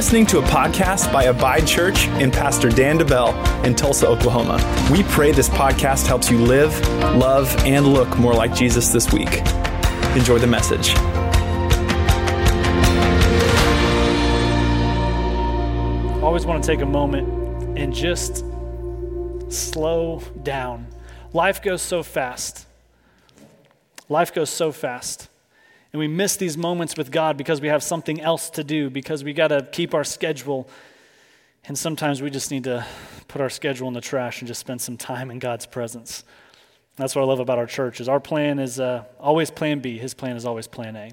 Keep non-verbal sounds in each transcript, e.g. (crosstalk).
listening to a podcast by Abide Church and Pastor Dan DeBell in Tulsa, Oklahoma. We pray this podcast helps you live, love, and look more like Jesus this week. Enjoy the message. always want to take a moment and just slow down. Life goes so fast. Life goes so fast. And we miss these moments with God because we have something else to do, because we got to keep our schedule. And sometimes we just need to put our schedule in the trash and just spend some time in God's presence. That's what I love about our church is our plan is uh, always plan B. His plan is always plan A.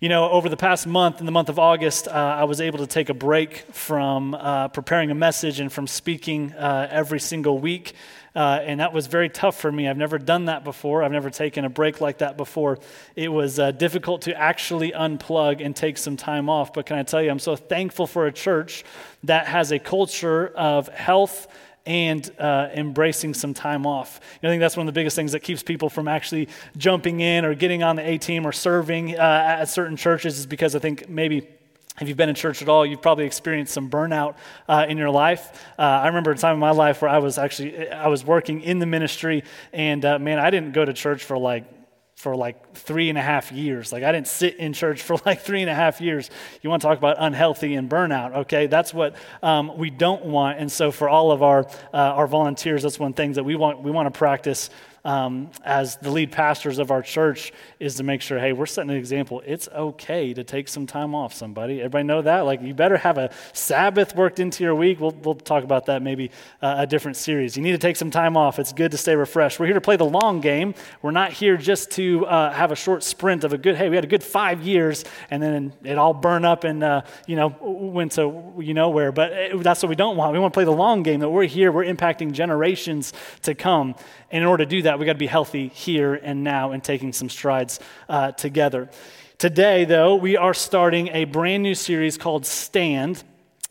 You know, over the past month, in the month of August, uh, I was able to take a break from uh, preparing a message and from speaking uh, every single week. Uh, and that was very tough for me. I've never done that before. I've never taken a break like that before. It was uh, difficult to actually unplug and take some time off. But can I tell you, I'm so thankful for a church that has a culture of health and uh, embracing some time off. I think that's one of the biggest things that keeps people from actually jumping in or getting on the A team or serving uh, at certain churches is because I think maybe if you've been in church at all, you've probably experienced some burnout uh, in your life. Uh, I remember a time in my life where I was actually I was working in the ministry, and uh, man, I didn't go to church for like for like three and a half years. Like, I didn't sit in church for (laughs) like three and a half years. You want to talk about unhealthy and burnout, okay? That's what um, we don't want. And so, for all of our, uh, our volunteers, that's one thing that we want, we want to practice um, as the lead pastors of our church is to make sure, hey, we're setting an example. It's okay to take some time off, somebody. Everybody know that? Like, you better have a Sabbath worked into your week. We'll, we'll talk about that maybe uh, a different series. You need to take some time off. It's good to stay refreshed. We're here to play the long game. We're not here just to uh, have a short sprint of a good, hey, we had a good five years and then it all burned up and, uh, you know, went to you know where. But uh, that's what we don't want. We want to play the long game, that we're here, we're impacting generations to come. And in order to do that, we got to be healthy here and now and taking some strides uh, together. Today, though, we are starting a brand new series called Stand.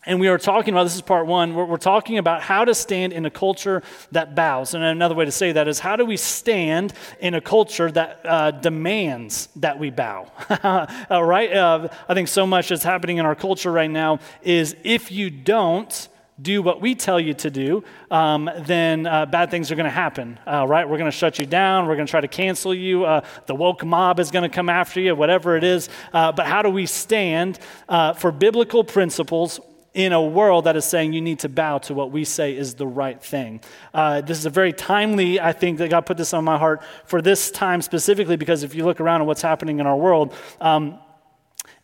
And we are talking about this is part one. We're, we're, talking about how to stand in a culture that bows. And another way to say that is how do we stand in a culture that uh, demands that we bow? (laughs) All right? Uh, I think so much that's happening in our culture right now is if you don't, do what we tell you to do, um, then uh, bad things are going to happen, uh, right? We're going to shut you down. We're going to try to cancel you. Uh, the woke mob is going to come after you, whatever it is. Uh, but how do we stand uh, for biblical principles in a world that is saying you need to bow to what we say is the right thing. Uh, this is a very timely, I think, that God put this on my heart for this time specifically because if you look around at what's happening in our world, um,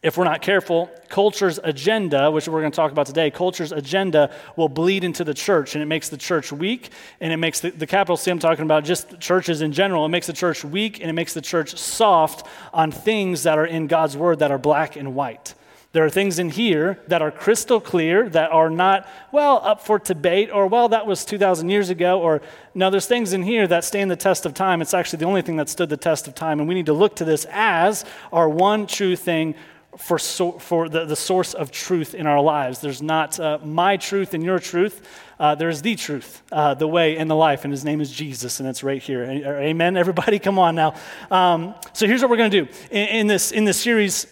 if we're not careful, culture's agenda, which we're going to talk about today, culture's agenda will bleed into the church and it makes the church weak and it makes the, the capital C, I'm talking about just churches in general, it makes the church weak and it makes the church soft on things that are in God's word that are black and white. There are things in here that are crystal clear, that are not, well, up for debate, or, well, that was 2,000 years ago, or, no, there's things in here that stand the test of time. It's actually the only thing that stood the test of time, and we need to look to this as our one true thing for, so, for the, the source of truth in our lives. There's not uh, my truth and your truth. Uh, there's the truth, uh, the way, and the life, and his name is Jesus, and it's right here. Amen, everybody? (laughs) Come on now. Um, so here's what we're going to do. In, in, this, in this series,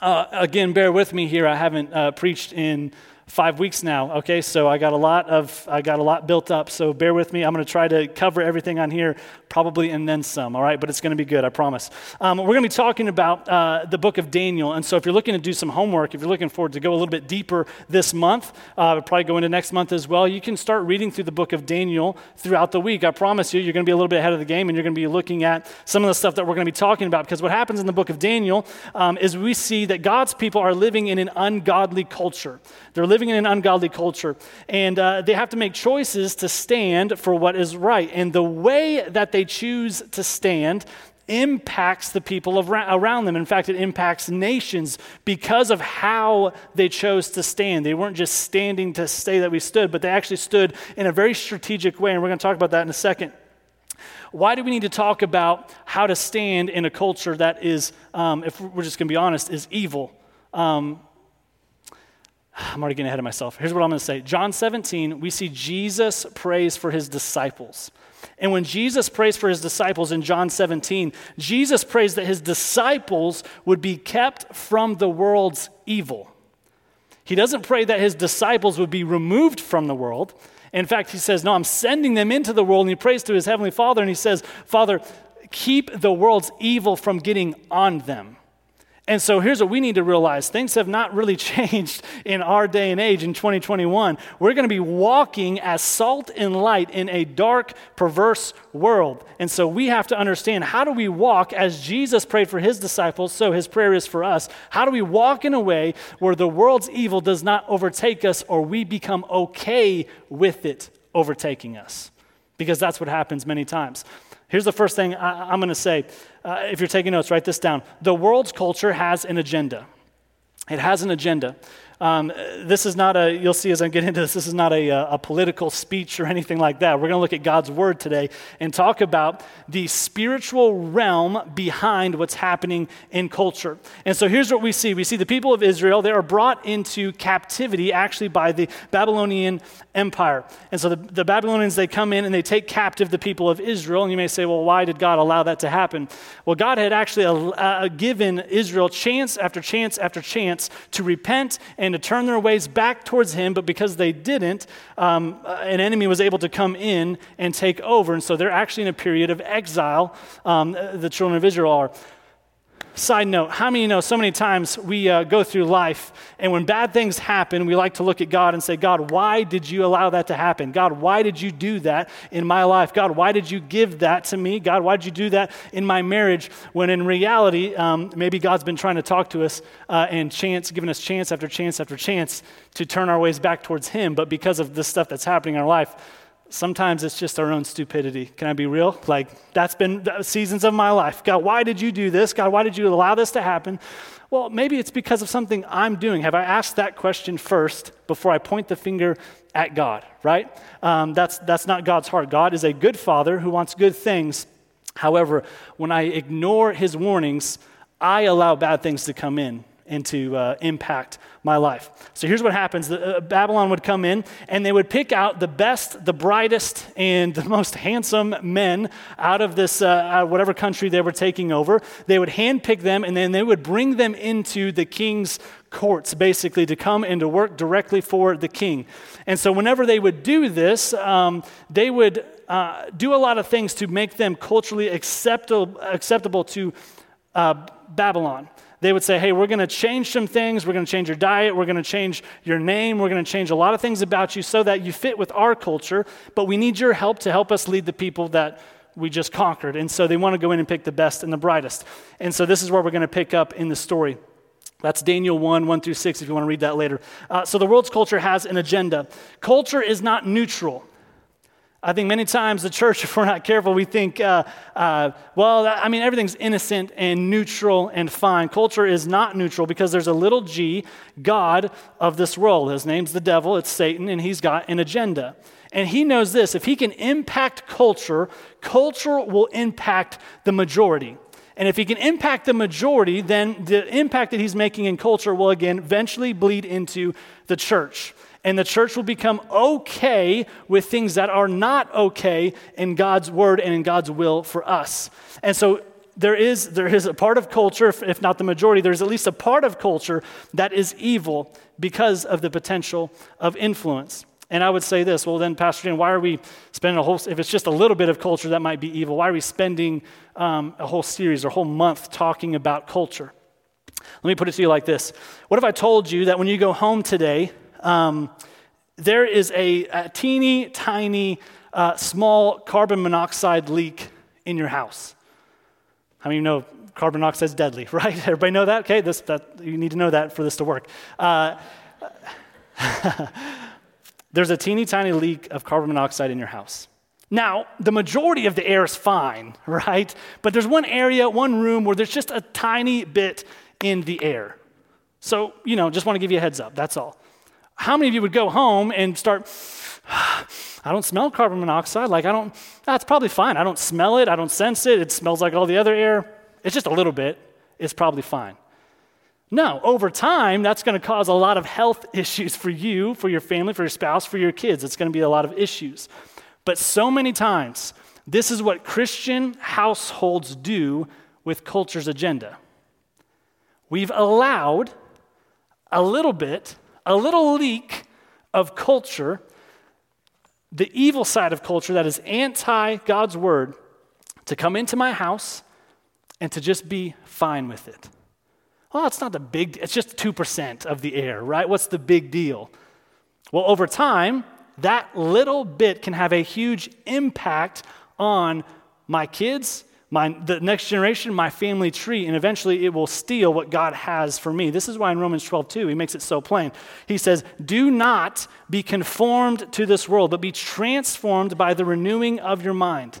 uh, again, bear with me here. I haven't uh, preached in five weeks now okay so i got a lot of i got a lot built up so bear with me i'm going to try to cover everything on here probably and then some all right? But it's going to be good i promise. Um, we're going to be talking about uh, the book of daniel. And so if you're looking to do some homework if you're looking forward to go a little bit deeper this month uh, probably go into next month as well you can start reading through the book of daniel throughout the week. I promise you you're going to be a little bit ahead of the game and you're going to be looking at some of the stuff that we're going to be talking about. Because what happens in the book of daniel um, is we see that god's people are living in an ungodly culture. They're living in an ungodly culture, and uh, they have to make choices to stand for what is right. And the way that they choose to stand impacts the people around them. In fact, it impacts nations because of how they chose to stand. They weren't just standing to say that we stood, but they actually stood in a very strategic way. And we're going to talk about that in a second. Why do we need to talk about how to stand in a culture that is, um, if we're just going to be honest, is evil? Um, I'm already getting ahead of myself. Here's what I'm going to say John 17, we see Jesus prays for his disciples. And when Jesus prays for his disciples in John 17, Jesus prays that his disciples would be kept from the world's evil. He doesn't pray that his disciples would be removed from the world. In fact, he says, No, I'm sending them into the world. And he prays to his heavenly Father and he says, Father, keep the world's evil from getting on them. And so here's what we need to realize things have not really (laughs) changed in our day and age in 2021. We're going to be walking as salt and light in a dark, perverse world. And so we have to understand how do we walk as Jesus prayed for his disciples, so his prayer is for us. How do we walk in a way where the world's evil does not overtake us or we become okay with it overtaking us? Because that's what happens many times. Here's the first thing I, am going to say. Uh, if you're taking notes, write this down. The world's culture has an agenda. It has an agenda. Um, this is not a, you'll see as I get into this, this is not a, a political speech or anything like that. We're going to look at God's word today and talk about the spiritual realm behind what's happening in culture. And so here's what we see we see the people of Israel, they are brought into captivity actually by the Babylonian Empire. And so the, the Babylonians, they come in and they take captive the people of Israel. And you may say, well, why did God allow that to happen? Well, God had actually uh, given Israel chance after chance after chance to repent and to turn their ways back towards him, but because they didn't, um, an enemy was able to come in and take over. And so they're actually in a period of exile, um, the children of Israel are. Side note, how many know so many times we uh, go through life and when bad things happen, we like to look at God and say, God, why did you allow that to happen? God, why did you do that in my life? God, why did you give that to me? God, why did you do that in my marriage? When in reality, um, maybe God's been trying to talk to us uh, and chance, giving us chance after chance after chance to turn our ways back towards Him. But because of this stuff that's happening in our life, sometimes it's just our own stupidity. Can I be real? Like, that's been seasons of my life. God, why did you do this? God, why did you allow this to happen? Well, maybe it's because of something I'm doing. Have I asked that question first before I point the finger at God, right? Um, that's, that's not God's heart. God is a good father who wants good things. However, when I ignore his warnings, I allow bad things to come in and to uh, impact my life. So here's what happens the, uh, Babylon would come in and they would pick out the best, the brightest, and the (laughs) most handsome men out of this, uh, whatever country they were taking over. They would handpick them and then they would bring them into the king's courts, basically, to come and to work directly for the king. And so whenever they would do this, um, they would uh, do a lot of things to make them culturally acceptable, acceptable to uh, Babylon they would say, hey, we're going to change some things. We're going to change your diet. We're going to change your name. We're going to change a lot of things about you so that you fit with our culture. But we need your help to help us lead the people that we just conquered. And so they want to go in and pick the best and the brightest. And so this is where we're going to pick up in the story. That's Daniel 1, 1 through 6, if you want to read that later. Uh, so the world's culture has an agenda. Culture is not neutral. I think many times the church, (laughs) if we're not careful, we think, uh, uh, well, I mean, everything's innocent and neutral and fine. Culture is not neutral because there's a little g, God of this world. His name's the devil, it's Satan, and he's got an agenda. And he knows this if he can impact culture, culture will impact the majority. And if he can impact the majority, then the impact that he's making in culture will again eventually bleed into the church and the church will become okay with things that are not okay in God's word and in God's will for us. And so there is, there is a part of culture, if not the majority, there's at least a part of culture that is evil because of the potential of influence. And I would say this well, then, Pastor Dan, why are we spending a whole, if it's just a little bit of culture that might be evil, why are we spending um, a whole series or a whole month talking about culture? Let me put it to you like this What if I told you that when you go home today, um, there is a, a teeny tiny uh, small carbon monoxide leak in your house. How many of you know carbon monoxide is deadly, (laughs) right? Everybody know that? Okay, this, that, you need to know that for this to work. Uh, (laughs) there's a teeny tiny leak of carbon monoxide in your house. Now, the majority of the air is fine, (laughs) right? But there's one area, one room where there's just a tiny bit in the air. So, you know, just want to give you a heads up, that's all. How many of you would go home and start, (sighs) I don't smell carbon monoxide. Like, I don't, that's probably fine. I don't smell it. I don't sense it. It smells like all the other air. It's just a little bit. It's probably fine. No, over time, that's going to cause a lot of health (laughs) issues for you, for your family, for your spouse, for your kids. It's going to be a lot of issues. But so many times, this is what Christian households do with culture's agenda. We've allowed a little bit a little leak of culture, the evil side of culture that is anti God's word, to come into my house and to just be fine with it. Well, it's not the big, it's just 2% of the air, right? What's the big deal? Well, over time, that little bit can have a huge impact on my kids, my, the next generation, my family tree, and eventually it will steal what God has for me. This is why in Romans 12, 2, he makes it so plain. He says, Do not be conformed to this world, but be transformed by the renewing of your mind.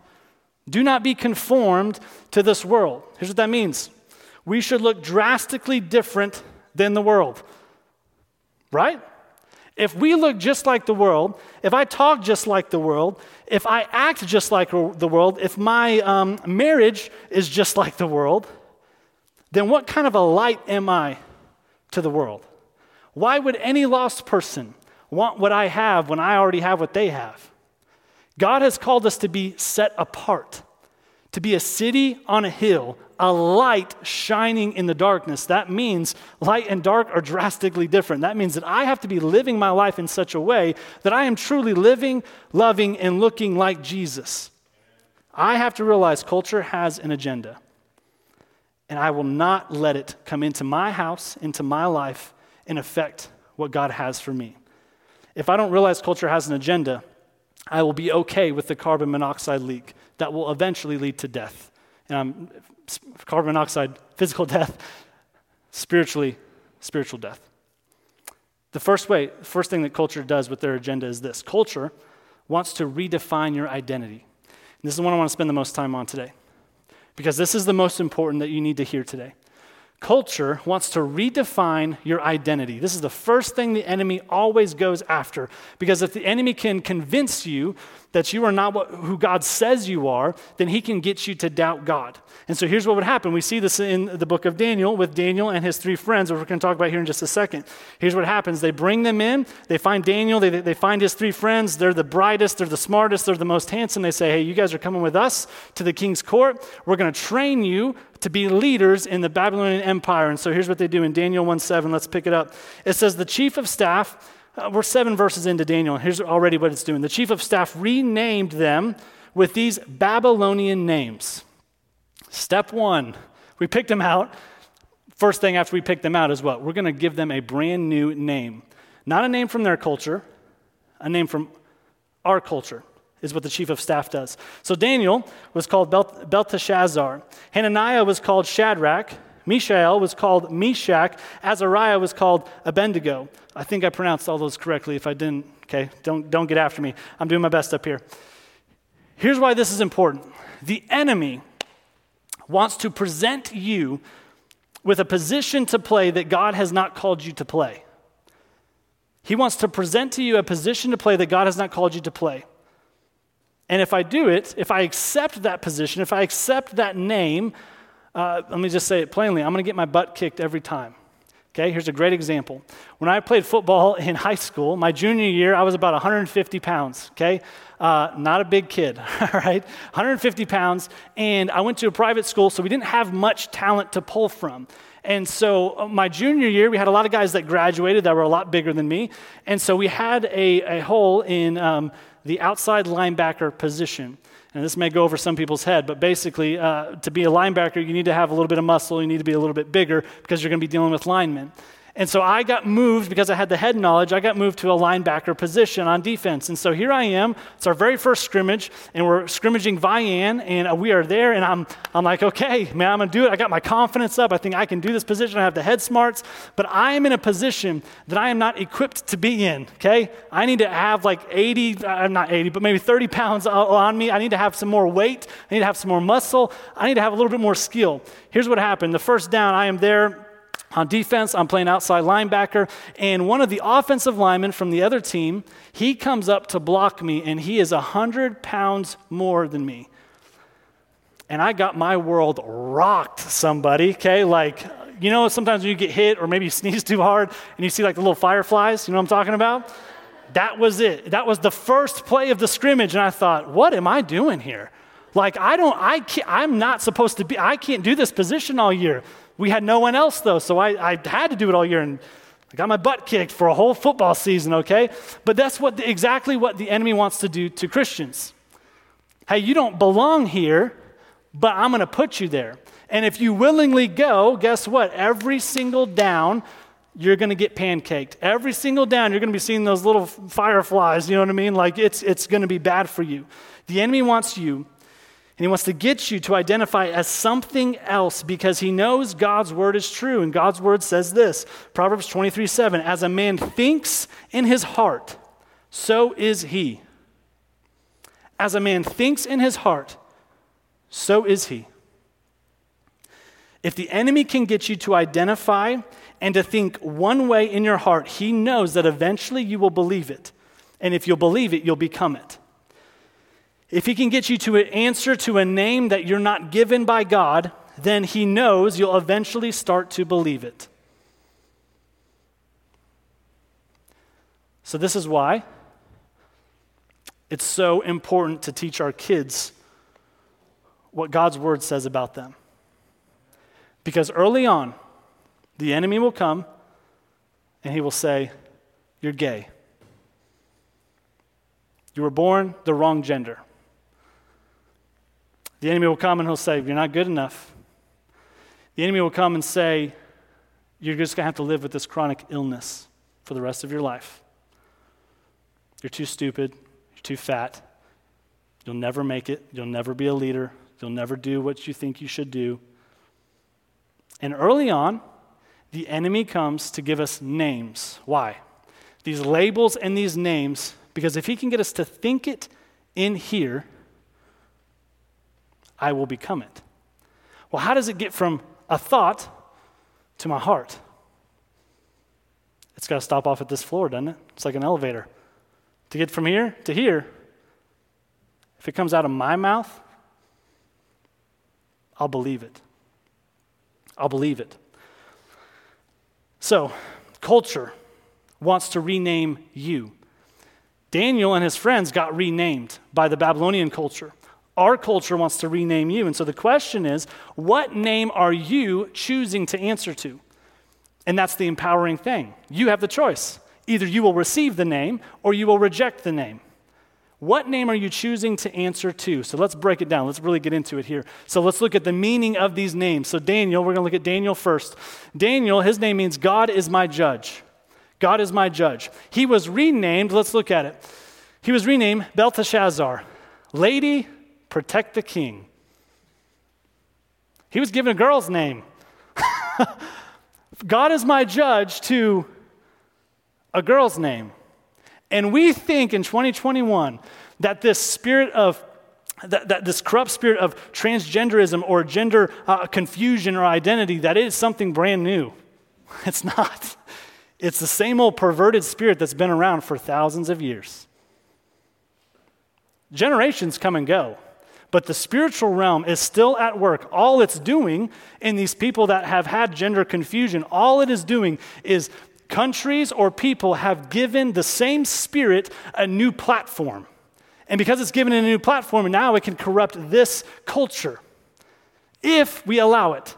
Do not be conformed to this world. Here's what that means we should look drastically different than the world, right? If we look just like the world, if I talk just like the world, if I act just like the world, if my um, marriage is just like the world, then what kind of a light am I to the world? Why would any lost person want what I have when I already have what they have? God has called us to be set apart, to be a city on a hill, a light shining in the darkness. That means light and dark are drastically different. That means that I have to be living my life in such a way that I am truly living, loving, and looking like Jesus. I have to realize culture has an agenda. And I will not let it come into my house, into my life, and affect what God has for me. If I don't realize culture has an agenda, I will be okay with the carbon monoxide leak that will eventually lead to death. And um, I'm carbon monoxide, physical death, spiritually, spiritual death. The first way, first thing that culture does with their agenda is this culture wants to redefine your identity. And this is what I want to spend the most time on today, because this is the most important that you need to hear today. Culture wants to redefine your identity. This is the first thing the enemy always goes after. Because if the enemy can convince you that you are not what, who God says you are, then he can get you to doubt God. And so here's what would happen. We see this in the book of Daniel with Daniel and his three friends, which we're going to talk about here in just a second. Here's what happens they bring them in, they find Daniel, they, they find his three friends. They're the brightest, they're the smartest, they're the most handsome. They say, Hey, you guys are coming with us to the king's court. We're going to train you to be leaders in the Babylonian Empire. And so here's what they do in Daniel 1 7. Let's pick it up. It says, The chief of staff, uh, we're seven verses into Daniel, and here's already what it's doing. The chief of staff renamed them with these Babylonian names. Step one, we picked them out. First thing after we picked them out is what? We're going to give them a brand new name. Not a name from their culture, a name from our culture is what the chief of staff does. So Daniel was called Belteshazzar. Hananiah was called Shadrach. Mishael was called Meshach. Azariah was called Abednego. I think I pronounced all those correctly. If I didn't, okay, don't, don't get after me. I'm doing my best up here. Here's why this is important the enemy wants to present you with a position to play that God has not called you to play. He wants to present to you a position to play that God has not called you to play. And if I do it, if I accept that position, if I accept that name, uh, let me just say it plainly I'm going to get my butt kicked every time. Okay, here's a great example. When I played football (laughs) in high school, my junior year, I was about 150 pounds. Okay, uh, not a big kid, (laughs) all right? 150 pounds, and I went to a private school, so we didn't have much talent to pull from. And so, uh, my junior year, we had a lot of guys that graduated that were a lot bigger than me. And so, we had a, a hole in um, the outside linebacker position. And this may go over some people's head, but basically, uh, to be a linebacker, you need to have a little bit of muscle, you need to be a little bit bigger because you're going to be dealing with linemen. And so I got moved because I had the head knowledge. I got moved to a linebacker position on defense. And so here I am. It's our very first scrimmage, and we're scrimmaging Vian, and uh, we are there. And I'm, I'm like, okay, man, I'm going to do it. I got my confidence up. I think I can do this position. I have the head smarts, but I am in a position that I am not equipped to be in, okay? I need to have like 80, I'm uh, not 80, but maybe 30 pounds on me. I need to have some more weight. I need to have some more muscle. I need to have a little bit more skill. Here's what happened the first down, I am there on defense, I'm playing outside linebacker, and one of the offensive linemen from the other team, he comes up to block me, and he is 100 pounds more than me. And I got my world rocked, somebody, okay? Like, you know, sometimes when you get hit or maybe you sneeze (laughs) too hard and you see like the little fireflies, you know what I'm talking about? That was it. That was the first play of the scrimmage, and I thought, what am I doing here? Like, I don't, I can't, I'm not supposed to be, I can't do this position all year. We had no one else, though, so I, I had to do it all year. And I got my butt kicked for a whole football season, okay? But that's what the, exactly what the enemy wants to do to Christians. Hey, you don't belong here, but I'm going to put you there. And if you willingly go, guess what? Every single down, you're going to get pancaked. Every single down, you're going to be seeing those little fireflies, you know what I mean? Like it's, it's going to be bad for you. The enemy wants you and he wants to get you to identify as something else because he knows God's word is true. And God's word says this Proverbs 23 7 As a man thinks in his heart, so is he. As a man thinks in his heart, so is he. If the enemy can get you to identify and to think one way in your heart, he knows that eventually you will believe it. And if you'll believe it, you'll become it. If he can get you to an answer to a name that you're not given by God, then he knows you'll eventually start to believe it. So, this is why it's so important to teach our kids what God's word says about them. Because early on, the enemy will come and he will say, You're gay. You were born the wrong gender. The enemy will come and he'll say, You're not good enough. The enemy will come and say, You're just going to have to live with this chronic illness for the rest of your life. You're too stupid. You're too fat. You'll never make it. You'll never be a leader. You'll never do what you think you should do. And early on, the enemy comes to give us names. Why? These labels and these names, because if he can get us to think it in here, I will become it. Well, how does it get from a thought to my heart? It's got to stop off at this floor, doesn't it? It's like an elevator. To get from here to here, if it comes out of my mouth, I'll believe it. I'll believe it. So, culture wants to rename you. Daniel and his friends got renamed by the Babylonian culture. Our culture wants to rename you. And so the question is what name are you choosing to answer to? And that's the empowering thing. You have the choice. Either you will receive the name or you will reject the name. What name are you choosing to answer to? So let's break it down. Let's really get into it here. So let's look at the meaning of these names. So, Daniel, we're going to look at Daniel first. Daniel, his name means God is my judge. God is my judge. He was renamed, let's look at it. He was renamed Belteshazzar. Lady, protect the king. He was given a girl's name. (laughs) God is my judge to a girl's name. And we think in 2021 that this spirit of that, that, this corrupt spirit of transgenderism or gender uh, confusion or identity that is something brand new (laughs) it's not it's the same old perverted spirit that's been around for thousands of years generations come and go but the spiritual realm is still at work all it's doing in these people that have had gender confusion all it is doing is countries or people have given the same spirit a new platform. And because it's given a new platform, now it can corrupt this culture if we allow it.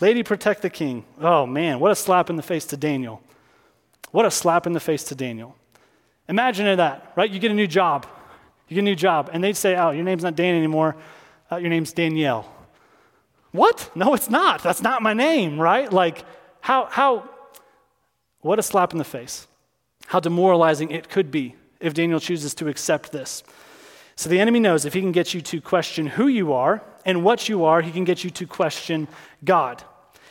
Lady, protect the king. Oh man, what a slap in the face to Daniel. What a slap in the face to Daniel. Imagine that, right? You get a new job. You get a new job, and they'd say, Oh, your name's not Dan anymore. Uh, your name's Danielle. What? No, it's not. That's not my name, right? Like, how, how, what a slap in the face. How demoralizing it could be if Daniel chooses to accept this. So the enemy knows if he can get you to question who you are and what you are, he can get you to question God.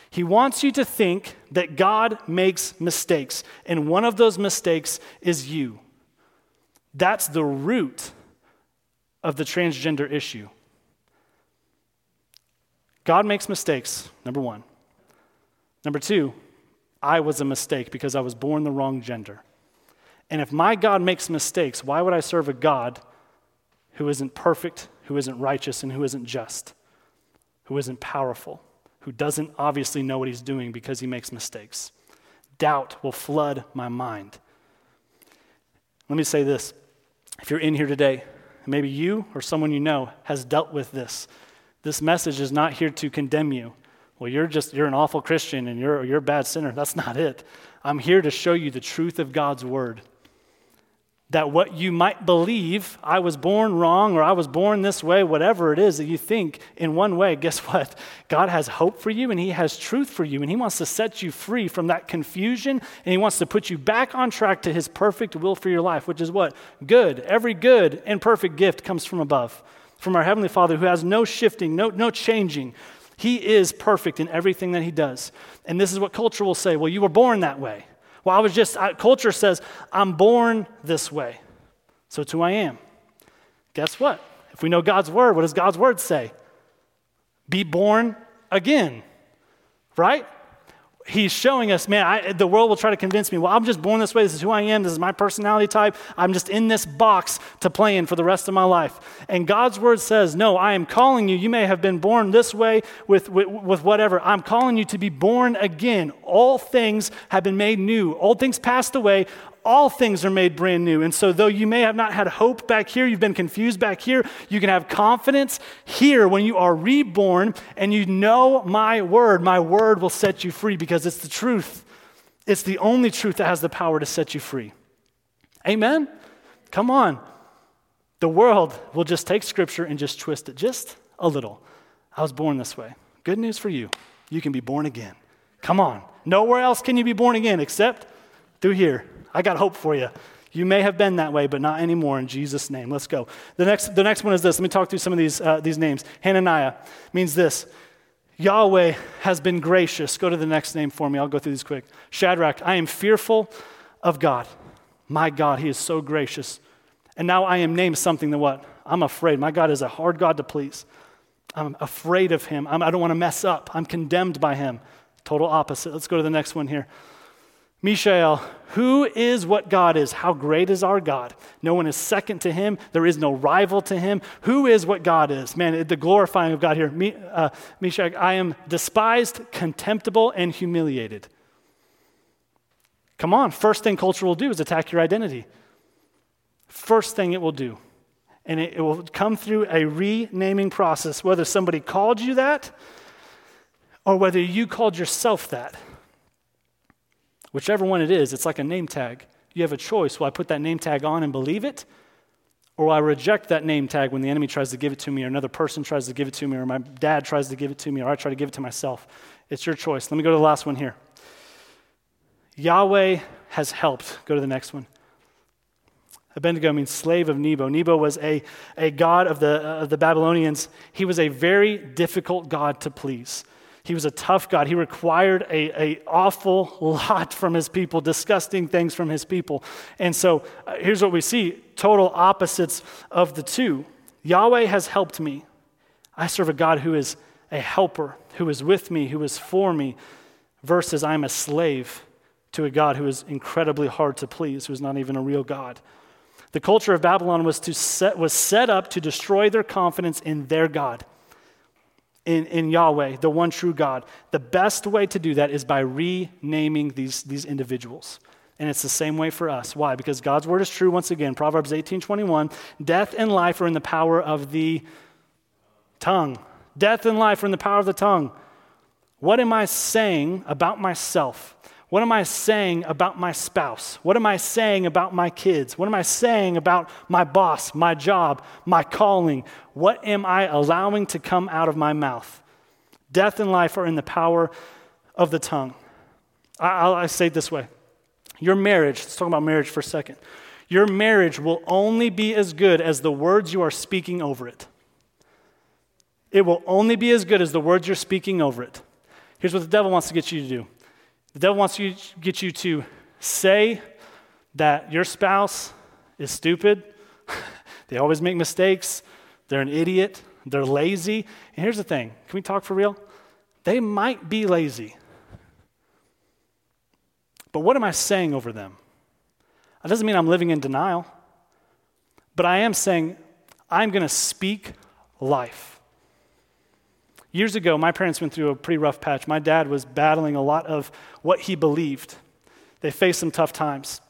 He wants you to think that God makes mistakes, and one of those mistakes is you. That's the root of the transgender issue. God makes mistakes, number one. Number two, I was a mistake because I was born the wrong gender. And if my God makes mistakes, why would I serve a God who isn't perfect, who isn't righteous, and who isn't just, who isn't powerful, who doesn't obviously know what he's doing because he makes mistakes? Doubt will flood my mind. Let me say this. If you're in here today, maybe you or someone you know has dealt with this, this message is not here to condemn you, well, you're just, you're an awful Christian and you're, you're a bad sinner. That's not it. I'm here to show you the truth of God's word that what you might believe, I was born wrong or I was born this way, whatever it is that you think in one way, guess (laughs) what? God has hope for you and He has truth for you and He wants to set you free from that confusion and He wants to put you back on track to His perfect will for your life, which is what? Good. Every good and perfect gift comes from above, from our Heavenly Father who has no shifting, no, no changing. He is perfect in everything that He does. And this is what culture will say well, you were born that way. Well, I was just, I, culture says, I'm born this way. So it's who I am. Guess what? If we know God's word, what does God's word say? Be born again, right? He's showing us, man, I, the world will try to convince me, well, I'm just born this way. This is who I am. This is my personality type. I'm just in this box to play in for the rest of my life. And God's word says, no, I am calling you. You may have been born this way with, with, with whatever. I'm calling you to be born again. All things have been made new. Old things passed away all things are made brand new. And so, though you may have not had hope back here, you've been confused back here, you can have confidence here when you are reborn and you know my word. My word will set you free because it's the truth. It's the only truth that has the power to set you free. Amen? Come on. The world will just take scripture and just twist it just a little. I was born this way. Good news for you. You can be born again. Come on. Nowhere else can you be born again except through here. I got hope for you. You may have been that way, but not anymore in Jesus' name. Let's go. The next, the next one is this. Let me talk through some of these, uh, these names. Hananiah means this Yahweh has been gracious. Go to the next name for me. I'll go through these quick. Shadrach, I am fearful of God. My God, He is so gracious. And now I am named something that what? I'm afraid. My God is a hard God to please. I'm afraid of Him. I'm, I do not want to mess up. I'm condemned by Him. Total opposite. Let's go to the next one here. Mishael, who is what God is? How great is our God? No one is second to him. There is no rival to him. Who is what God is? Man, the glorifying of God here. Me, uh, Meshach, I am despised, contemptible, and humiliated. Come on, first thing culture will do is attack your identity. First thing it will do. And it, it will come through a renaming process, whether somebody called you that or whether you called yourself that. Whichever one it is, it's like a name tag. You have a choice. Will I put that name tag on and believe it? Or will I reject that name tag when the enemy tries to give it to me, or another person tries to give it to me, or my dad tries to give it to me, or I try to give it to myself? It's your choice. Let me go to the last one here. Yahweh has helped. Go to the next one. Abednego means slave of Nebo. Nebo was a, a god of the, uh, of the Babylonians. He was a very difficult god to please. He was a tough God. He required a, a awful lot from his people, disgusting things from his people. And so uh, here's what we see total opposites of the two. Yahweh has helped me. I serve a God who is a helper, who is with me, who is for me, versus I'm a slave to a God who is incredibly hard to please, who is not even a real God. The culture of Babylon was, to set, was set up to destroy their confidence in their God in, in Yahweh, the one true God. The best way to do that is by renaming these, these individuals. And it's the same way for us. Why? Because God's word is true once again. Proverbs 18 21. Death and life are in the power of the tongue. Death and life are in the power of the tongue. What am I saying about myself? What am I saying about my spouse? What am I saying about my kids? What am I saying about my boss, my job, my calling? What am I allowing to come out of my mouth? Death and life are in the power of the tongue. I, I say it this way Your marriage, let's talk about marriage for a second. Your marriage will only be as good as the words you are speaking over it. It will only be as good as the words you're speaking over it. Here's what the devil wants to get you to do the devil wants to get you to say that your spouse is stupid, (laughs) they always make mistakes, they're an idiot, they're lazy. And here's the thing can we talk for real? They might be lazy. But what am I saying over them? That doesn't mean I'm living in denial, but I am saying I'm going to speak life. Years ago, my parents went through a pretty rough patch. My dad was battling a lot of what he believed. They faced some tough times.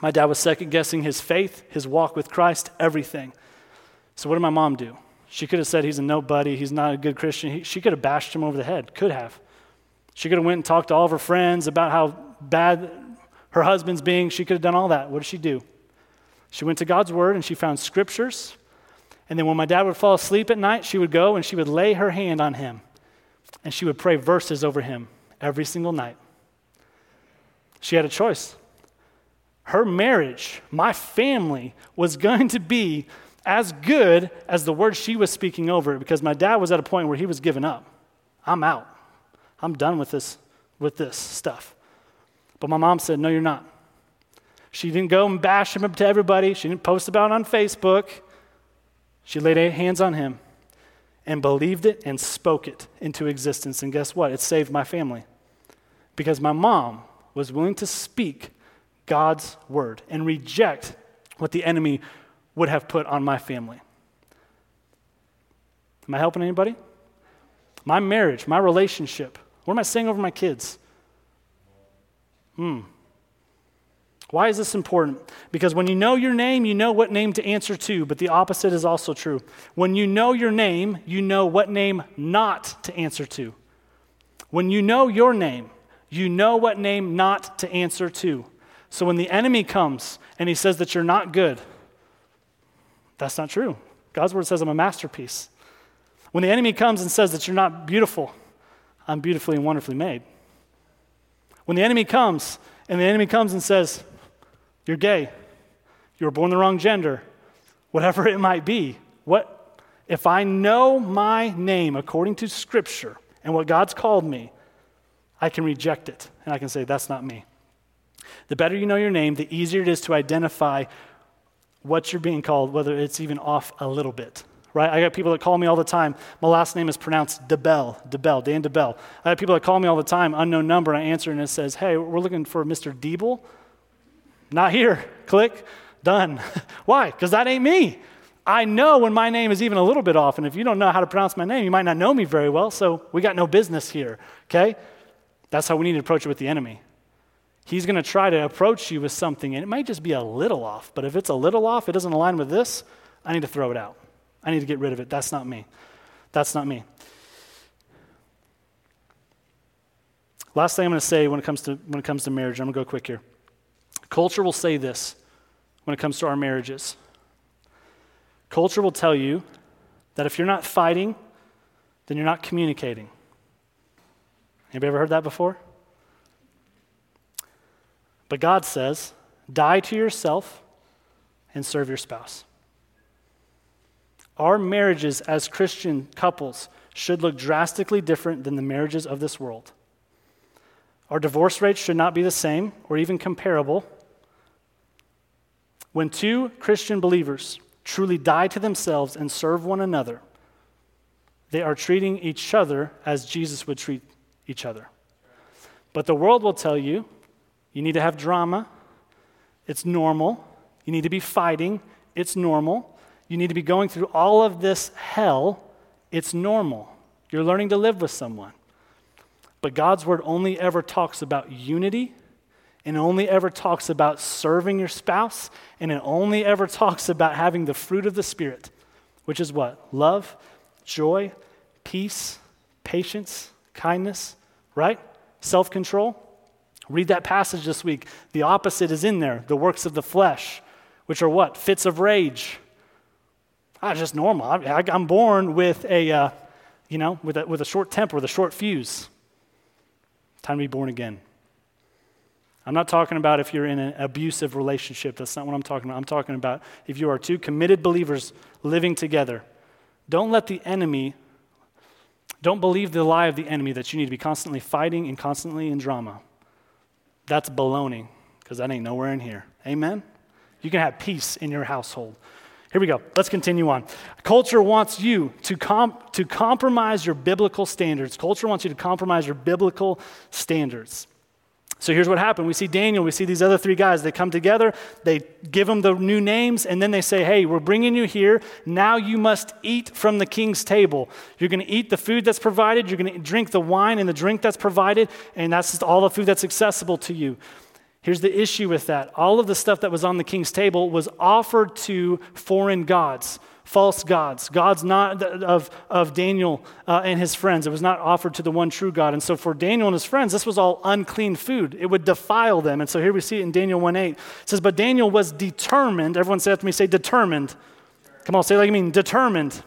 My dad was second guessing his faith, his walk with Christ, everything. So, what did my mom do? She could have said he's a nobody, he's not a good Christian. He, she could have bashed him over the head, could have. She could have went and talked to all of her friends about how bad her husband's being. She could have done all that. What did she do? She went to God's word and she found scriptures. And then when my dad would fall asleep at night, she would go and she would lay her hand on him and she would pray verses over him every single night. She had a choice. Her marriage, my family, was going to be as good as the word she was speaking over it because my dad was at a point where he was giving up. I'm out. I'm done with this, with this stuff. But my mom said, No, you're not. She didn't go and bash him up to everybody. She didn't post about it on Facebook. She laid hands on him and believed it and spoke it into existence. And guess what? It saved my family. Because my mom was willing to speak God's word and reject what the enemy would have put on my family. Am I helping anybody? My marriage, my relationship. What am I saying over my kids? Hmm. Why is this important? Because when you know your name, you know what name to answer to, but the opposite is also true. When you know your name, you know what name not to answer to. When you know your name, you know what name not to answer to. So when the enemy comes and he says that you're not good, that's not true. God's word says I'm a masterpiece. When the enemy comes and says that you're not beautiful, I'm beautifully and wonderfully made. When the enemy comes and the enemy comes and says, you're gay. You were born the wrong gender. Whatever it might be. What if I know my name according to scripture and what God's called me, I can reject it and I can say that's not me. The better you know your name, the easier it is to identify what you're being called, whether it's even off a little bit. Right? I got people that call me all the time. My last name is pronounced DeBell, DeBell, Dan DeBell. I have people that call me all the time, unknown number. and I answer and it says, "Hey, we're looking for Mr. Diebel." Not here. Click. Done. (laughs) Why? Because that ain't me. I know when my name is even a little bit off. And if you don't know how to pronounce my name, you might not know me very well. So we got no business here. Okay? That's how we need to approach it with the enemy. He's going to try to approach you with something, and it might just be a little off. But if it's a little off, it doesn't align with this, I need to throw it out. I need to get rid of it. That's not me. That's not me. Last thing I'm going to say when it comes to, when it comes to marriage, I'm going to go quick here. Culture will say this when it comes to our marriages. Culture will tell you that if you're not fighting, then you're not communicating. Anybody ever heard that before? But God says, die to yourself and serve your spouse. Our marriages as Christian couples should look drastically different than the marriages of this world. Our divorce rates should not be the same or even comparable when two Christian believers truly die to themselves and serve one another, they are treating each other as Jesus would treat each other. But the world will tell you you need to have drama, it's normal. You need to be fighting, it's normal. You need to be going through all of this hell, it's normal. You're learning to live with someone. But God's word only ever talks about unity and only ever talks about serving your spouse, and it only ever talks about having the fruit of the Spirit, which is what? Love, joy, peace, patience, kindness, right? Self control. Read that passage this week. The opposite is in there the works of the flesh, which are what? Fits of rage. Ah, just normal. I, am born with a, uh, you know, with a, with a short temper, with a short fuse. Time to be born again. I'm not talking about if you're in an abusive relationship. That's not what I'm talking about. I'm talking about if you are two committed believers living together. Don't let the enemy, don't believe the lie of the enemy that you need to be constantly fighting and constantly in drama. That's baloney, because that ain't nowhere in here. Amen? You can have peace in your household. Here we go. Let's continue on. Culture wants you to, comp- to compromise your biblical standards. Culture wants you to compromise your biblical standards. So here's what happened. We see Daniel, we see these other three guys. They come together, they give them the new names, and then they say, Hey, we're bringing you here. Now you must eat from the king's table. You're going to eat the food that's provided, you're going to drink the wine and the drink that's provided, and that's just all the food that's accessible to you. Here's the issue with that all of the stuff that was on the king's table was offered to foreign gods, false gods, gods not of, of Daniel uh, and his friends. It was not offered to the one true God. And so for Daniel and his friends, this was all unclean food. It would defile them. And so here we see it in Daniel 1 8. It says, But Daniel was determined. Everyone say after me, say determined. Come on, say like I mean, determined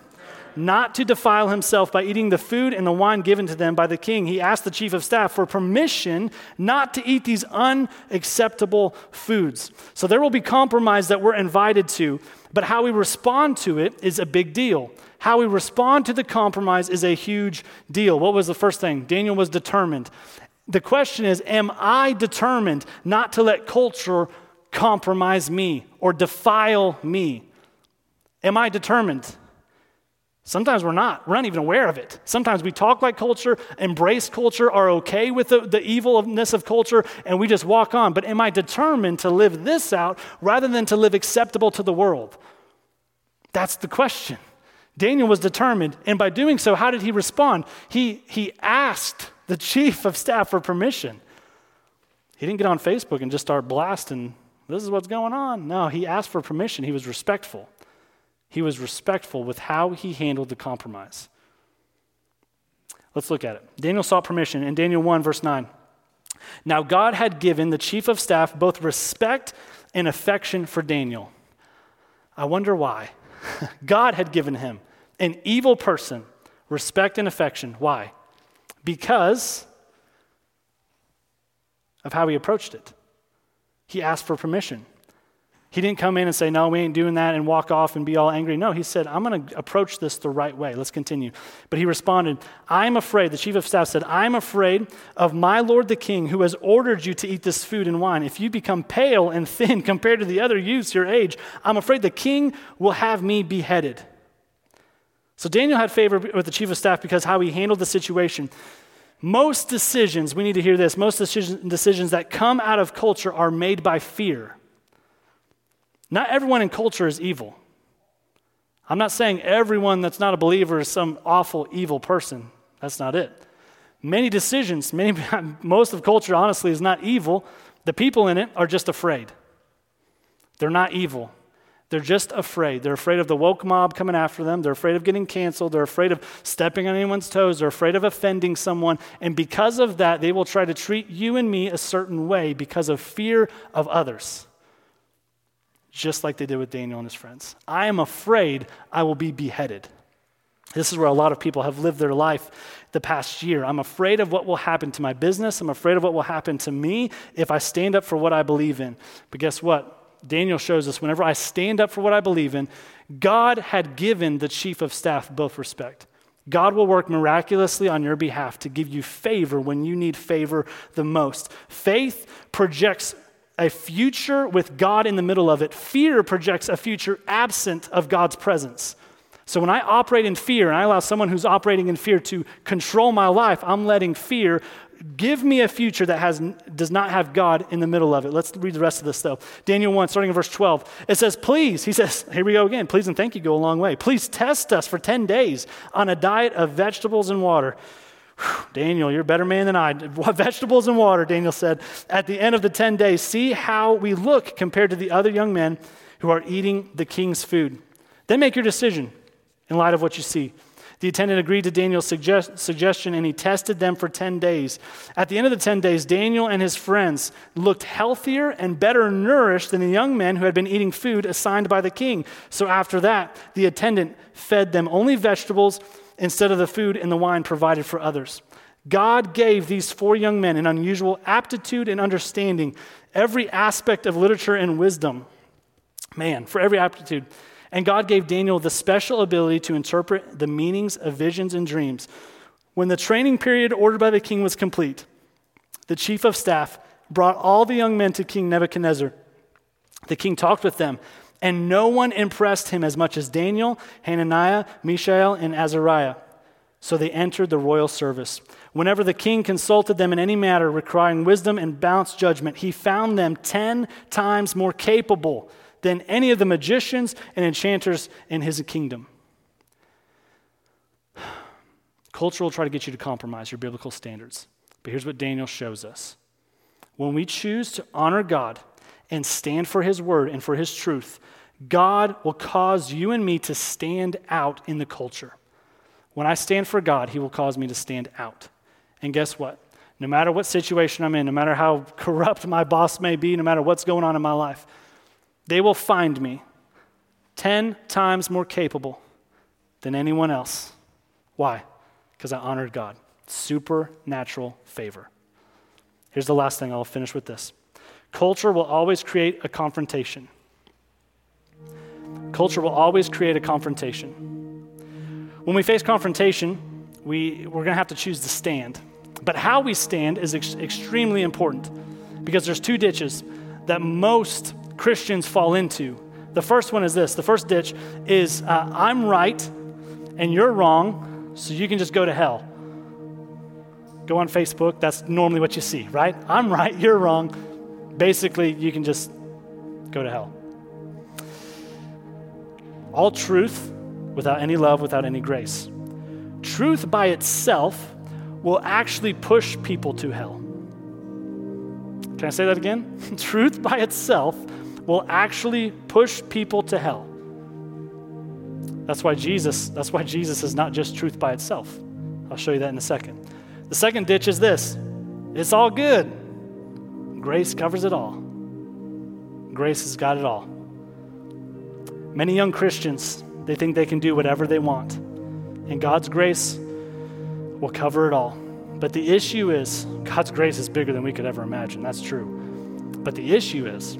not to defile himself by eating the food and the wine given to them by the king. He asked the chief of staff for permission not to eat these unacceptable foods. So there will be compromise that we're invited to, but how we respond to it is a big deal. How we respond to the compromise is a huge deal. What was the first thing? Daniel was determined. The question is Am I determined not to let culture compromise me or defile me? Am I determined? Sometimes we're not. We're not even aware of it. Sometimes we talk like culture, embrace culture, are okay with the, the evilness of culture, and we just walk on. But am I determined to live this out rather than to live acceptable to the world? That's the question. Daniel was determined, and by doing so, how did he respond? He, he asked the chief of staff for permission. He didn't get on Facebook and just start blasting, this is what's going on. No, he asked for permission. He was respectful. He was respectful with how he handled the compromise. Let's look at it. Daniel sought permission in Daniel 1, verse 9. Now, God had given the chief of staff both respect and affection for Daniel. I wonder why. (laughs) God had given him, an evil person, respect and affection. Why? Because of how he approached it. He asked for permission. He didn't come in and say, No, we ain't doing that, and walk off and be all angry. No, he said, I'm going to approach this the right way. Let's continue. But he responded, I'm afraid, the chief of staff said, I'm afraid of my lord the king, who has ordered you to eat this food and wine. If you become pale and thin (laughs) compared to the other youths your age, I'm afraid the king will have me beheaded. So Daniel had favor with the chief of staff because how he handled the situation. Most decisions, we need to hear this, most decisions that come out of culture are made by fear. Not everyone in culture is evil. I'm not saying everyone that's not a believer is some awful, evil person. That's not it. Many decisions, many, (laughs) most of culture, honestly, is not evil. The people in it are just afraid. They're not evil. They're just afraid. They're afraid of the woke mob coming after them. They're afraid of getting canceled. They're afraid of stepping on anyone's toes. They're afraid of offending someone. And because of that, they will try to treat you and me a certain way because of fear of others just like they did with Daniel and his friends. I am afraid I will be beheaded. This is where a lot of people have lived their life the past year. I'm afraid of what will happen to my business. I'm afraid of what will happen to me if I stand up for what I believe in. But guess what? Daniel shows us whenever I stand up for what I believe in, God had given the chief of staff both respect. God will work miraculously on your behalf to give you favor when you need favor the most. Faith projects a future with God in the middle of it. Fear projects a future absent of God's presence. So when I operate in fear and I allow someone who's operating in fear to control my life, I'm letting fear give me a future that has, does not have God in the middle of it. Let's read the rest of this though. Daniel 1, starting in verse 12. It says, Please, he says, (laughs) here we go again. Please and thank you go a long way. Please test us for 10 days on a diet of vegetables and water. Daniel, you're a better man than I. (laughs) Vegetables and water, Daniel said. At the end of the 10 days, see how we look compared to the other young men who are eating the king's food. Then make your decision in light of what you see. The attendant agreed to Daniel's suggest- suggestion and he tested them for 10 days. At the end of the 10 days, Daniel and his friends looked healthier and better nourished than the young men who had been eating food assigned by the king. So after that, the attendant fed them only vegetables instead of the food and the wine provided for others. God gave these four young men an unusual aptitude and understanding, every aspect of literature and wisdom. Man, for every aptitude. And God gave Daniel the special ability to interpret the meanings of visions and dreams. When the training period ordered by the king was complete, the chief of staff brought all the young men to King Nebuchadnezzar. The king talked with them and no one impressed him as much as Daniel, Hananiah, Mishael, and Azariah. So they entered the royal service. Whenever the king consulted them in any matter requiring wisdom and balanced judgment, he found them ten times more capable than any of the magicians and enchanters in his kingdom. (sighs) Culture will try to get you to compromise your biblical standards. But here's what Daniel shows us When we choose to honor God and stand for His word and for His truth, God will cause you and me to stand out in the culture. When I stand for God, He will cause me to stand out. And guess what? No matter what situation I'm in, no matter how corrupt my boss may be, no matter what's going on in my life, they will find me 10 times more capable than anyone else. Why? Because I honored God. Supernatural favor. Here's the last thing, I'll finish with this. Culture will always create a confrontation. Culture will always create a confrontation. When we face confrontation, we, we're going to have to choose to stand. But how we stand is ex- extremely important because there's two ditches that most Christians fall into. The first one is this the first ditch is uh, I'm right and you're wrong, so you can just go to hell. Go on Facebook, that's normally what you see, right? I'm right, you're wrong. Basically, you can just go to hell. All truth without any love, without any grace. Truth by itself will actually push people to hell. Can I say that again? (laughs) truth by itself will actually push people to hell. That's why Jesus, that's why Jesus is not just truth by itself. I'll show you that in a second. The second ditch is this. It's all good. Grace covers it all. Grace has got it all. Many young Christians, they think they can do whatever they want. And God's grace will cover it all. But the issue is God's grace is bigger than we could ever imagine. That's true. But the issue is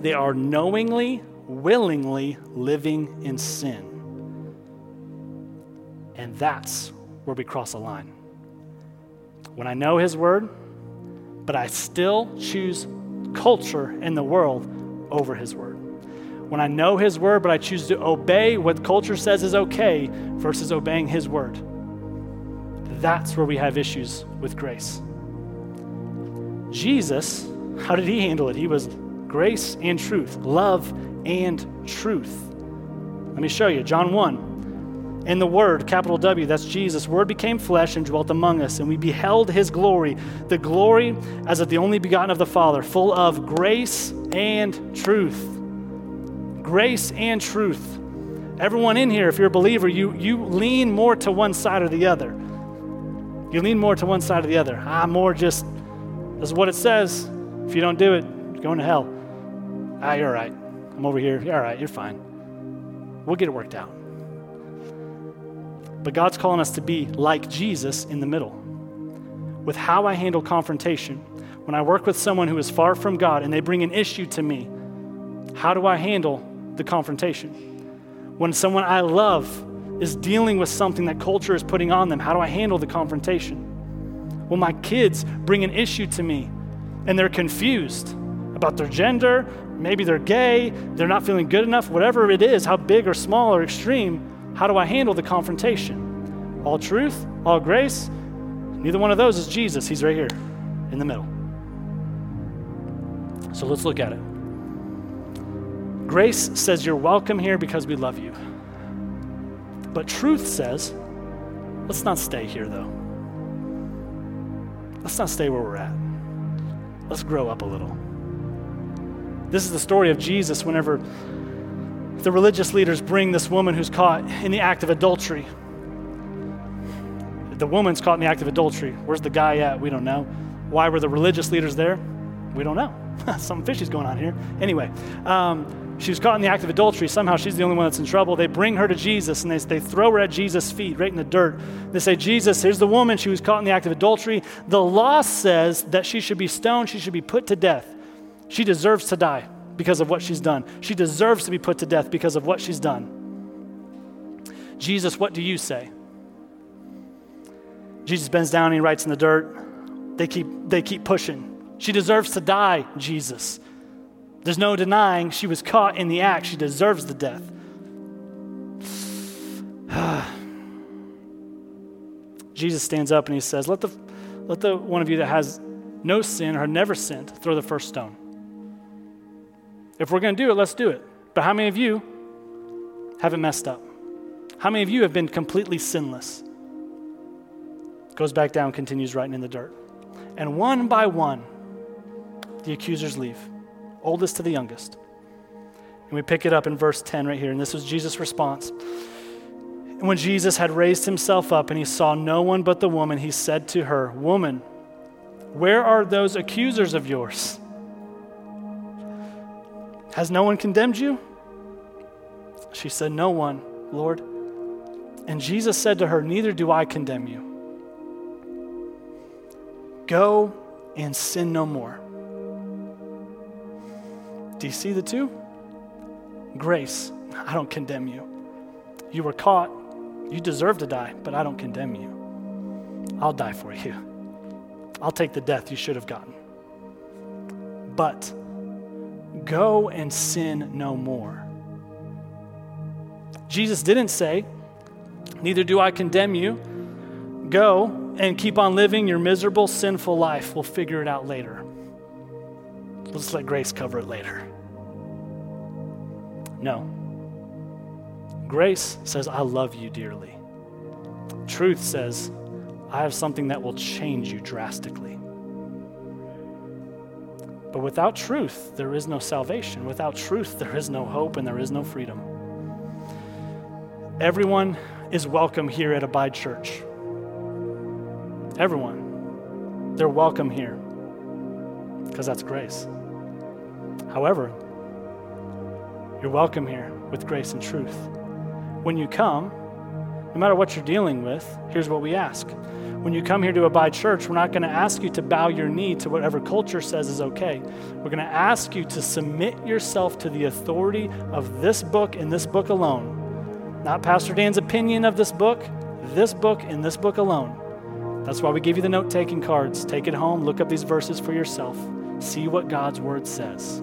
they are knowingly, willingly living in sin. And that's where we cross a line. When I know His Word, but I still choose culture in the world over His Word when I know His word, but I choose to obey what culture says is okay versus obeying His word. That's where we have issues with grace. Jesus, how did He handle it? He was grace and truth, love and truth. Let me show you. John 1. In the Word, capital W, that's Jesus, Word became flesh and dwelt among us, and we beheld His glory, the glory as of the only begotten of the Father, full of grace and truth grace and truth. Everyone in here, if you're a believer, you, you lean more to one side or the other. You lean more to one side or the other. I'm more just, this is what it says. If you don't do it, you're going to hell. Ah, you're all right. I'm over here. You're all right. You're fine. We'll get it worked out. But God's calling us to be like Jesus in the middle. With how I handle confrontation, when I work with someone who is far from God and they bring an issue to me, how do I handle the confrontation. When someone I love is dealing with something that culture is putting on them, how do I handle the confrontation? When my kids bring an issue to me and they're confused about their gender, maybe they're gay, they're not feeling good enough, whatever it is, how big or small or extreme, how do I handle the confrontation? All truth, all grace, neither one of those is Jesus. He's right here in the middle. So let's look at it. Grace says you're welcome here because we love you. But truth says, let's not stay here though. Let's not stay where we're at. Let's grow up a little. This is the story of Jesus whenever the religious leaders bring this woman who's caught in the act of adultery. The woman's caught in the act of adultery. Where's the guy at? We don't know. Why were the religious leaders there? We don't know. (laughs) Something fishy's going on here. Anyway, um, she was caught in the act of adultery. Somehow she's the only one that's in trouble. They bring her to Jesus and they, they throw her at Jesus' feet, right in the dirt. They say, Jesus, here's the woman. She was caught in the act of adultery. The law says that she should be stoned, she should be put to death. She deserves to die because of what she's done. She deserves to be put to death because of what she's done. Jesus, what do you say? Jesus bends down and he writes in the dirt. They keep, they keep pushing. She deserves to die, Jesus. There's no denying she was caught in the act. She deserves the death. (sighs) Jesus stands up and he says, let the, let the one of you that has no sin or never sinned throw the first stone. If we're going to do it, let's do it. But how many of you haven't messed up? How many of you have been completely sinless? Goes back down, continues writing in the dirt. And one by one, the accusers leave, oldest to the youngest. And we pick it up in verse 10 right here, and this was Jesus' response. And when Jesus had raised himself up and he saw no one but the woman, he said to her, Woman, where are those accusers of yours? Has no one condemned you? She said, No one, Lord. And Jesus said to her, Neither do I condemn you. Go and sin no more. Do you see the two? Grace, I don't condemn you. You were caught. You deserve to die, but I don't condemn you. I'll die for you. I'll take the death you should have gotten. But go and sin no more. Jesus didn't say, Neither do I condemn you. Go and keep on living your miserable, sinful life. We'll figure it out later. Let's let grace cover it later. No. Grace says, I love you dearly. Truth says, I have something that will change you drastically. But without truth, there is no salvation. Without truth, there is no hope and there is no freedom. Everyone is welcome here at Abide Church. Everyone. They're welcome here because that's grace. However, you're welcome here with grace and truth. When you come, no matter what you're dealing with, here's what we ask. When you come here to Abide Church, we're not going to ask you to bow your knee to whatever culture says is okay. We're going to ask you to submit yourself to the authority of this book and this book alone. Not Pastor Dan's opinion of this book, this book and this book alone. That's why we give you the note taking cards. Take it home, look up these verses for yourself, see what God's word says.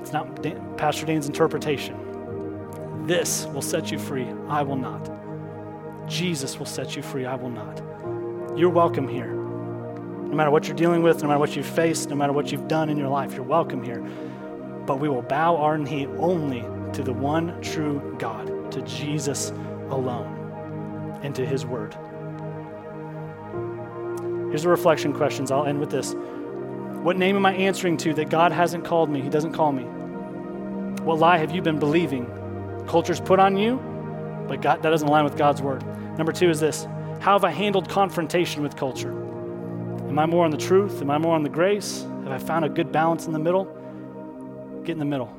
It's not Dan, Pastor Dan's interpretation. This will set you free. I will not. Jesus will set you free. I will not. You're welcome here. No matter what you're dealing with, no matter what you've faced, no matter what you've done in your life, you're welcome here. But we will bow our knee only to the one true God, to Jesus alone, and to his word. Here's the reflection questions. I'll end with this. What name am I answering to that God hasn't called me? He doesn't call me. What lie have you been believing? Culture's put on you, but God, that doesn't align with God's word. Number two is this How have I handled confrontation with culture? Am I more on the truth? Am I more on the grace? Have I found a good balance in the middle? Get in the middle.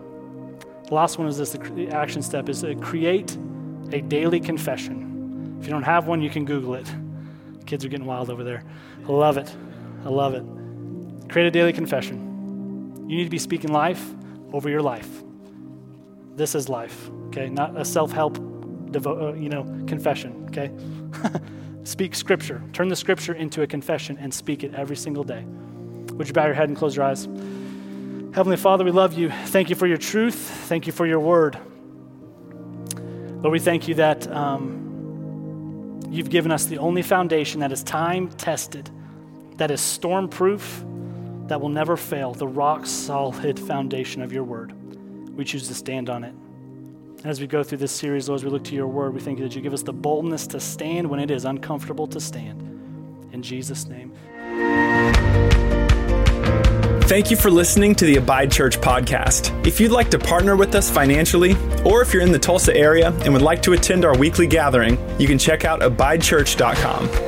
The last one is this the action step is to create a daily confession. If you don't have one, you can Google it. Kids are getting wild over there. I love it. I love it. Create a daily confession. You need to be speaking life over your life. This is life, okay? Not a self-help, devo- uh, you know, confession, okay? (laughs) speak scripture. Turn the scripture into a confession and speak it every single day. Would you bow your head and close your eyes? Heavenly Father, we love you. Thank you for your truth. Thank you for your word. Lord, we thank you that um, you've given us the only foundation that is time tested, that is storm proof, that will never fail, the rock solid foundation of your word. We choose to stand on it. As we go through this series, Lord, as we look to your word, we thank you that you give us the boldness to stand when it is uncomfortable to stand. In Jesus' name. Thank you for listening to the Abide Church podcast. If you'd like to partner with us financially, or if you're in the Tulsa area and would like to attend our weekly gathering, you can check out abidechurch.com.